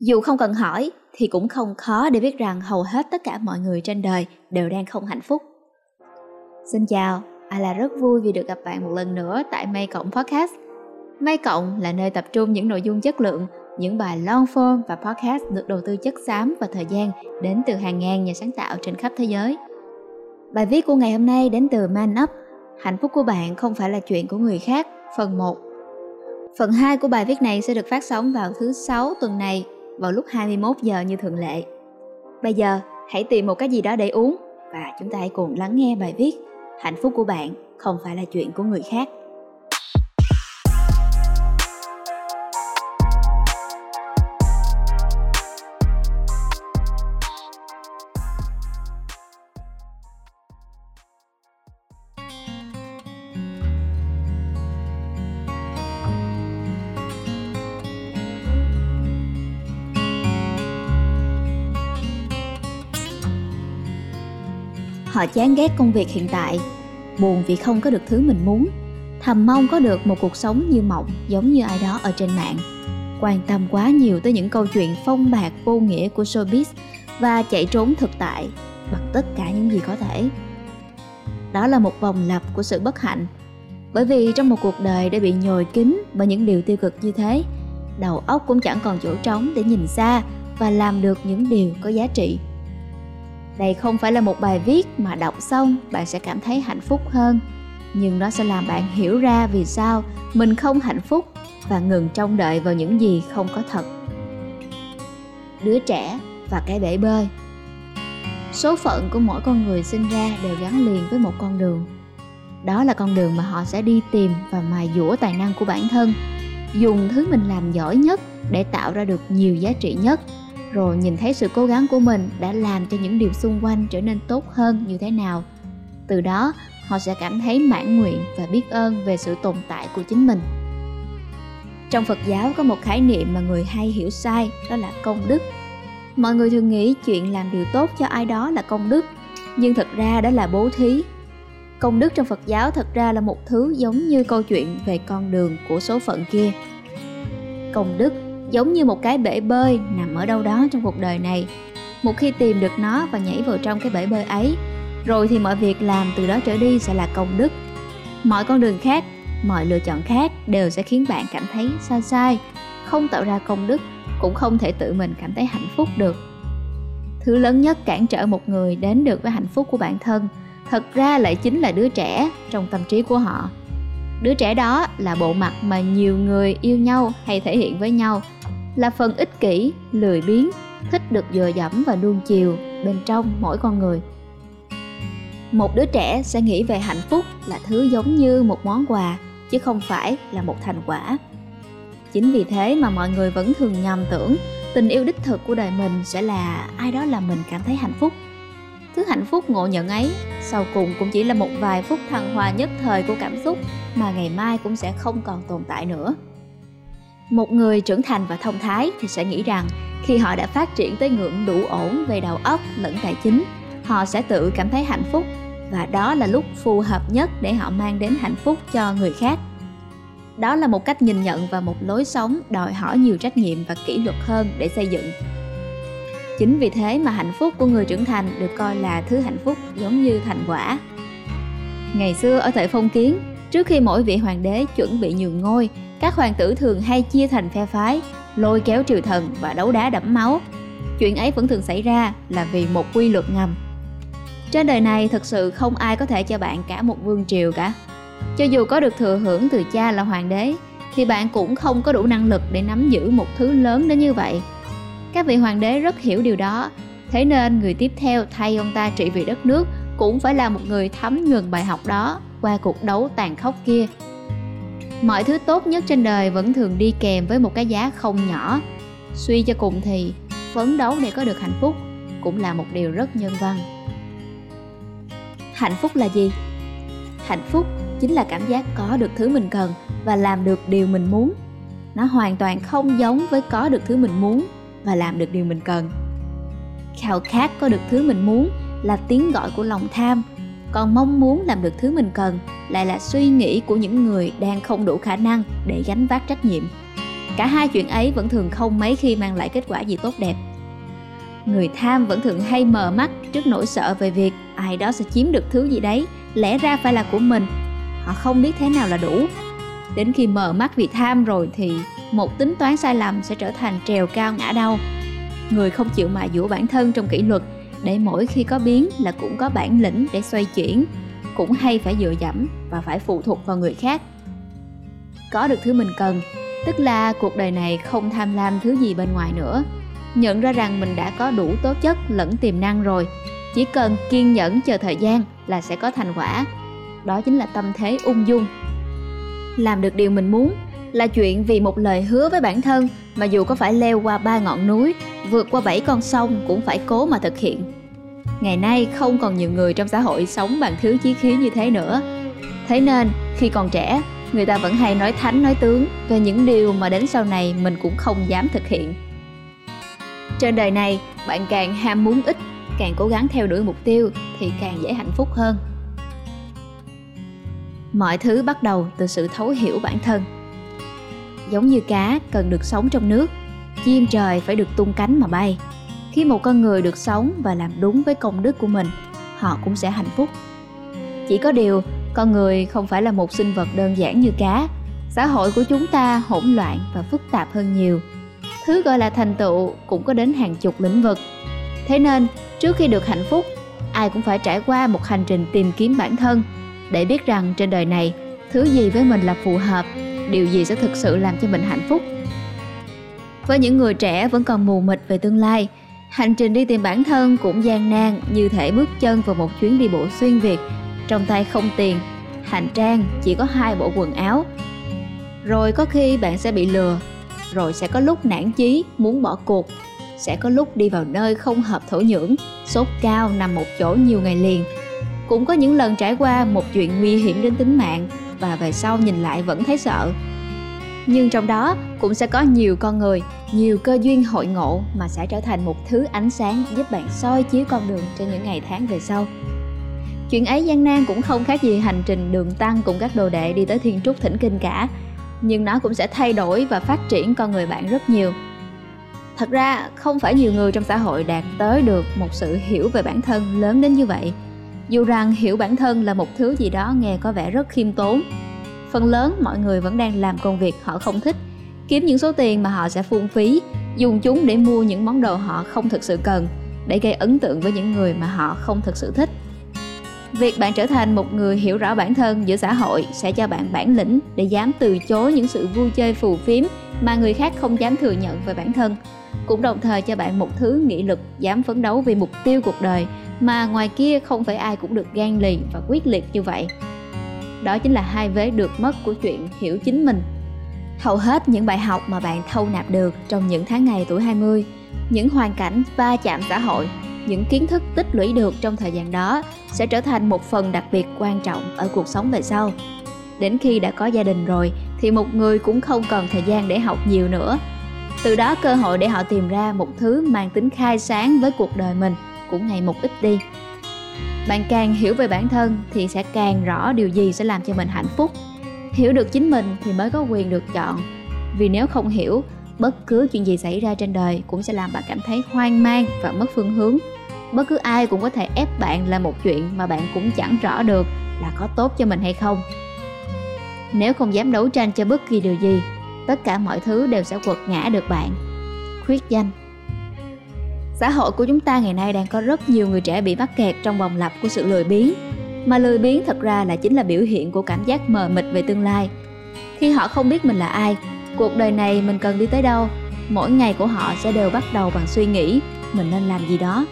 Dù không cần hỏi thì cũng không khó để biết rằng hầu hết tất cả mọi người trên đời đều đang không hạnh phúc. Xin chào, Ala rất vui vì được gặp bạn một lần nữa tại May Cộng Podcast. May Cộng là nơi tập trung những nội dung chất lượng, những bài long form và podcast được đầu tư chất xám và thời gian đến từ hàng ngàn nhà sáng tạo trên khắp thế giới. Bài viết của ngày hôm nay đến từ Man Up. Hạnh phúc của bạn không phải là chuyện của người khác, phần 1. Phần 2 của bài viết này sẽ được phát sóng vào thứ sáu tuần này vào lúc 21 giờ như thường lệ. Bây giờ, hãy tìm một cái gì đó để uống và chúng ta hãy cùng lắng nghe bài viết Hạnh phúc của bạn không phải là chuyện của người khác. Họ chán ghét công việc hiện tại, buồn vì không có được thứ mình muốn, thầm mong có được một cuộc sống như mộng giống như ai đó ở trên mạng. Quan tâm quá nhiều tới những câu chuyện phong bạc vô nghĩa của showbiz và chạy trốn thực tại bằng tất cả những gì có thể. Đó là một vòng lặp của sự bất hạnh. Bởi vì trong một cuộc đời đã bị nhồi kín bởi những điều tiêu cực như thế, đầu óc cũng chẳng còn chỗ trống để nhìn xa và làm được những điều có giá trị đây không phải là một bài viết mà đọc xong bạn sẽ cảm thấy hạnh phúc hơn. Nhưng nó sẽ làm bạn hiểu ra vì sao mình không hạnh phúc và ngừng trông đợi vào những gì không có thật. Đứa trẻ và cái bể bơi. Số phận của mỗi con người sinh ra đều gắn liền với một con đường. Đó là con đường mà họ sẽ đi tìm và mài dũa tài năng của bản thân, dùng thứ mình làm giỏi nhất để tạo ra được nhiều giá trị nhất rồi nhìn thấy sự cố gắng của mình đã làm cho những điều xung quanh trở nên tốt hơn như thế nào. Từ đó, họ sẽ cảm thấy mãn nguyện và biết ơn về sự tồn tại của chính mình. Trong phật giáo có một khái niệm mà người hay hiểu sai, đó là công đức. Mọi người thường nghĩ chuyện làm điều tốt cho ai đó là công đức, nhưng thật ra đó là bố thí. Công đức trong phật giáo thật ra là một thứ giống như câu chuyện về con đường của số phận kia. Công đức giống như một cái bể bơi nằm ở đâu đó trong cuộc đời này. Một khi tìm được nó và nhảy vào trong cái bể bơi ấy, rồi thì mọi việc làm từ đó trở đi sẽ là công đức. Mọi con đường khác, mọi lựa chọn khác đều sẽ khiến bạn cảm thấy sai sai, không tạo ra công đức, cũng không thể tự mình cảm thấy hạnh phúc được. Thứ lớn nhất cản trở một người đến được với hạnh phúc của bản thân, thật ra lại chính là đứa trẻ trong tâm trí của họ. Đứa trẻ đó là bộ mặt mà nhiều người yêu nhau hay thể hiện với nhau là phần ích kỷ, lười biếng, thích được dừa dẫm và nuông chiều bên trong mỗi con người. Một đứa trẻ sẽ nghĩ về hạnh phúc là thứ giống như một món quà, chứ không phải là một thành quả. Chính vì thế mà mọi người vẫn thường nhầm tưởng tình yêu đích thực của đời mình sẽ là ai đó làm mình cảm thấy hạnh phúc. Thứ hạnh phúc ngộ nhận ấy, sau cùng cũng chỉ là một vài phút thăng hoa nhất thời của cảm xúc mà ngày mai cũng sẽ không còn tồn tại nữa một người trưởng thành và thông thái thì sẽ nghĩ rằng khi họ đã phát triển tới ngưỡng đủ ổn về đầu óc lẫn tài chính, họ sẽ tự cảm thấy hạnh phúc và đó là lúc phù hợp nhất để họ mang đến hạnh phúc cho người khác. Đó là một cách nhìn nhận và một lối sống đòi hỏi nhiều trách nhiệm và kỷ luật hơn để xây dựng. Chính vì thế mà hạnh phúc của người trưởng thành được coi là thứ hạnh phúc giống như thành quả. Ngày xưa ở thời phong kiến, trước khi mỗi vị hoàng đế chuẩn bị nhường ngôi các hoàng tử thường hay chia thành phe phái, lôi kéo triều thần và đấu đá đẫm máu. Chuyện ấy vẫn thường xảy ra là vì một quy luật ngầm. Trên đời này thật sự không ai có thể cho bạn cả một vương triều cả. Cho dù có được thừa hưởng từ cha là hoàng đế, thì bạn cũng không có đủ năng lực để nắm giữ một thứ lớn đến như vậy. Các vị hoàng đế rất hiểu điều đó, thế nên người tiếp theo thay ông ta trị vì đất nước cũng phải là một người thấm nhuần bài học đó qua cuộc đấu tàn khốc kia mọi thứ tốt nhất trên đời vẫn thường đi kèm với một cái giá không nhỏ. Suy cho cùng thì, phấn đấu để có được hạnh phúc cũng là một điều rất nhân văn. Hạnh phúc là gì? Hạnh phúc chính là cảm giác có được thứ mình cần và làm được điều mình muốn. Nó hoàn toàn không giống với có được thứ mình muốn và làm được điều mình cần. Khao khát có được thứ mình muốn là tiếng gọi của lòng tham còn mong muốn làm được thứ mình cần lại là suy nghĩ của những người đang không đủ khả năng để gánh vác trách nhiệm. Cả hai chuyện ấy vẫn thường không mấy khi mang lại kết quả gì tốt đẹp. Người tham vẫn thường hay mờ mắt trước nỗi sợ về việc ai đó sẽ chiếm được thứ gì đấy, lẽ ra phải là của mình. Họ không biết thế nào là đủ. Đến khi mờ mắt vì tham rồi thì một tính toán sai lầm sẽ trở thành trèo cao ngã đau. Người không chịu mài dũa bản thân trong kỷ luật để mỗi khi có biến là cũng có bản lĩnh để xoay chuyển. Cũng hay phải dựa dẫm và phải phụ thuộc vào người khác. Có được thứ mình cần, tức là cuộc đời này không tham lam thứ gì bên ngoài nữa. Nhận ra rằng mình đã có đủ tố chất lẫn tiềm năng rồi. Chỉ cần kiên nhẫn chờ thời gian là sẽ có thành quả. Đó chính là tâm thế ung dung. Làm được điều mình muốn là chuyện vì một lời hứa với bản thân mà dù có phải leo qua ba ngọn núi, vượt qua bảy con sông cũng phải cố mà thực hiện. Ngày nay không còn nhiều người trong xã hội sống bằng thứ chí khí như thế nữa. Thế nên, khi còn trẻ, người ta vẫn hay nói thánh, nói tướng về những điều mà đến sau này mình cũng không dám thực hiện. Trên đời này, bạn càng ham muốn ít, càng cố gắng theo đuổi mục tiêu thì càng dễ hạnh phúc hơn. Mọi thứ bắt đầu từ sự thấu hiểu bản thân giống như cá cần được sống trong nước. Chim trời phải được tung cánh mà bay. Khi một con người được sống và làm đúng với công đức của mình, họ cũng sẽ hạnh phúc. Chỉ có điều, con người không phải là một sinh vật đơn giản như cá. Xã hội của chúng ta hỗn loạn và phức tạp hơn nhiều. Thứ gọi là thành tựu cũng có đến hàng chục lĩnh vực. Thế nên, trước khi được hạnh phúc, ai cũng phải trải qua một hành trình tìm kiếm bản thân để biết rằng trên đời này, thứ gì với mình là phù hợp điều gì sẽ thực sự làm cho mình hạnh phúc. Với những người trẻ vẫn còn mù mịt về tương lai, hành trình đi tìm bản thân cũng gian nan như thể bước chân vào một chuyến đi bộ xuyên việt. Trong tay không tiền, hành trang chỉ có hai bộ quần áo. Rồi có khi bạn sẽ bị lừa, rồi sẽ có lúc nản chí, muốn bỏ cuộc. Sẽ có lúc đi vào nơi không hợp thổ nhưỡng, sốt cao nằm một chỗ nhiều ngày liền. Cũng có những lần trải qua một chuyện nguy hiểm đến tính mạng và về sau nhìn lại vẫn thấy sợ. Nhưng trong đó cũng sẽ có nhiều con người, nhiều cơ duyên hội ngộ mà sẽ trở thành một thứ ánh sáng giúp bạn soi chiếu con đường trên những ngày tháng về sau. Chuyện ấy gian nan cũng không khác gì hành trình đường tăng cùng các đồ đệ đi tới thiên trúc thỉnh kinh cả, nhưng nó cũng sẽ thay đổi và phát triển con người bạn rất nhiều. Thật ra không phải nhiều người trong xã hội đạt tới được một sự hiểu về bản thân lớn đến như vậy dù rằng hiểu bản thân là một thứ gì đó nghe có vẻ rất khiêm tốn. Phần lớn mọi người vẫn đang làm công việc họ không thích. Kiếm những số tiền mà họ sẽ phung phí, dùng chúng để mua những món đồ họ không thực sự cần, để gây ấn tượng với những người mà họ không thực sự thích. Việc bạn trở thành một người hiểu rõ bản thân giữa xã hội sẽ cho bạn bản lĩnh để dám từ chối những sự vui chơi phù phiếm mà người khác không dám thừa nhận về bản thân, cũng đồng thời cho bạn một thứ nghị lực dám phấn đấu vì mục tiêu cuộc đời mà ngoài kia không phải ai cũng được gan lì và quyết liệt như vậy. Đó chính là hai vế được mất của chuyện hiểu chính mình. Hầu hết những bài học mà bạn thâu nạp được trong những tháng ngày tuổi 20 những hoàn cảnh va chạm xã hội, những kiến thức tích lũy được trong thời gian đó sẽ trở thành một phần đặc biệt quan trọng ở cuộc sống về sau. Đến khi đã có gia đình rồi thì một người cũng không còn thời gian để học nhiều nữa. Từ đó cơ hội để họ tìm ra một thứ mang tính khai sáng với cuộc đời mình cũng ngày một ít đi. Bạn càng hiểu về bản thân thì sẽ càng rõ điều gì sẽ làm cho mình hạnh phúc. Hiểu được chính mình thì mới có quyền được chọn. Vì nếu không hiểu, bất cứ chuyện gì xảy ra trên đời cũng sẽ làm bạn cảm thấy hoang mang và mất phương hướng. Bất cứ ai cũng có thể ép bạn làm một chuyện mà bạn cũng chẳng rõ được là có tốt cho mình hay không. Nếu không dám đấu tranh cho bất kỳ điều gì, tất cả mọi thứ đều sẽ quật ngã được bạn. Khuyết danh xã hội của chúng ta ngày nay đang có rất nhiều người trẻ bị mắc kẹt trong vòng lặp của sự lười biếng. Mà lười biếng thật ra là chính là biểu hiện của cảm giác mờ mịt về tương lai. Khi họ không biết mình là ai, cuộc đời này mình cần đi tới đâu, mỗi ngày của họ sẽ đều bắt đầu bằng suy nghĩ, mình nên làm gì đó.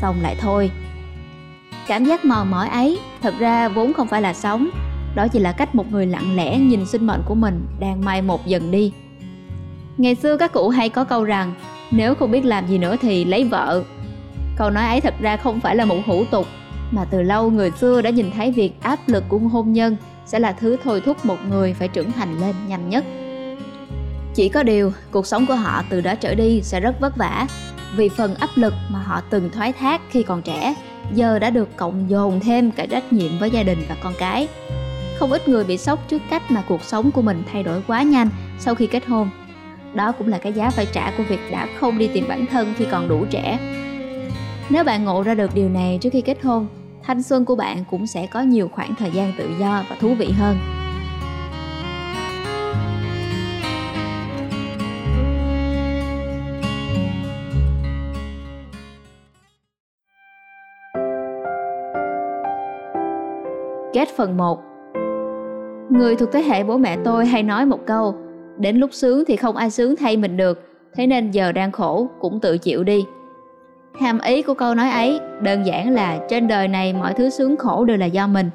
Xong lại thôi. Cảm giác mò mỏi ấy, thật ra vốn không phải là sống, đó chỉ là cách một người lặng lẽ nhìn sinh mệnh của mình đang mai một dần đi. Ngày xưa các cụ hay có câu rằng nếu không biết làm gì nữa thì lấy vợ. Câu nói ấy thật ra không phải là một hủ tục, mà từ lâu người xưa đã nhìn thấy việc áp lực của hôn nhân sẽ là thứ thôi thúc một người phải trưởng thành lên nhanh nhất. Chỉ có điều, cuộc sống của họ từ đó trở đi sẽ rất vất vả. Vì phần áp lực mà họ từng thoái thác khi còn trẻ, giờ đã được cộng dồn thêm cả trách nhiệm với gia đình và con cái. Không ít người bị sốc trước cách mà cuộc sống của mình thay đổi quá nhanh sau khi kết hôn đó cũng là cái giá phải trả của việc đã không đi tìm bản thân khi còn đủ trẻ. Nếu bạn ngộ ra được điều này trước khi kết hôn, thanh xuân của bạn cũng sẽ có nhiều khoảng thời gian tự do và thú vị hơn. Kết phần 1 Người thuộc thế hệ bố mẹ tôi hay nói một câu Đến lúc sướng thì không ai sướng thay mình được. Thế nên giờ đang khổ, cũng tự chịu đi. Hàm ý của câu nói ấy đơn giản là trên đời này mọi thứ sướng khổ đều là do mình.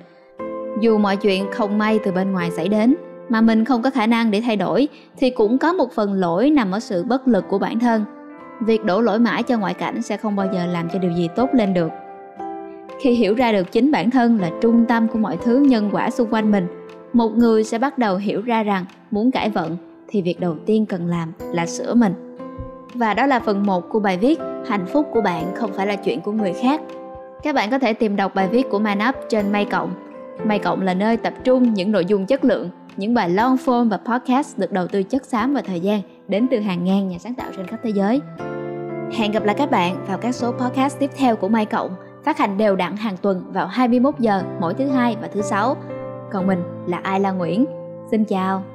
Dù mọi chuyện không may từ bên ngoài xảy đến, Mà mình không có khả năng để thay đổi, Thì cũng có một phần lỗi nằm ở sự bất lực của bản thân. Việc đổ lỗi mãi cho ngoại cảnh sẽ không bao giờ làm cho điều gì tốt lên được. Khi hiểu ra được chính bản thân là trung tâm của mọi thứ nhân quả xung quanh mình, một người sẽ bắt đầu hiểu ra rằng muốn cải vận thì việc đầu tiên cần làm là sửa mình và đó là phần 1 của bài viết hạnh phúc của bạn không phải là chuyện của người khác các bạn có thể tìm đọc bài viết của manup trên May Cộng May Cộng là nơi tập trung những nội dung chất lượng, những bài long form và podcast được đầu tư chất xám và thời gian đến từ hàng ngàn nhà sáng tạo trên khắp thế giới hẹn gặp lại các bạn vào các số podcast tiếp theo của May Cộng, phát hành đều đặn hàng tuần vào 21 giờ mỗi thứ hai và thứ sáu. Còn mình là Ai La Nguyễn. Xin chào.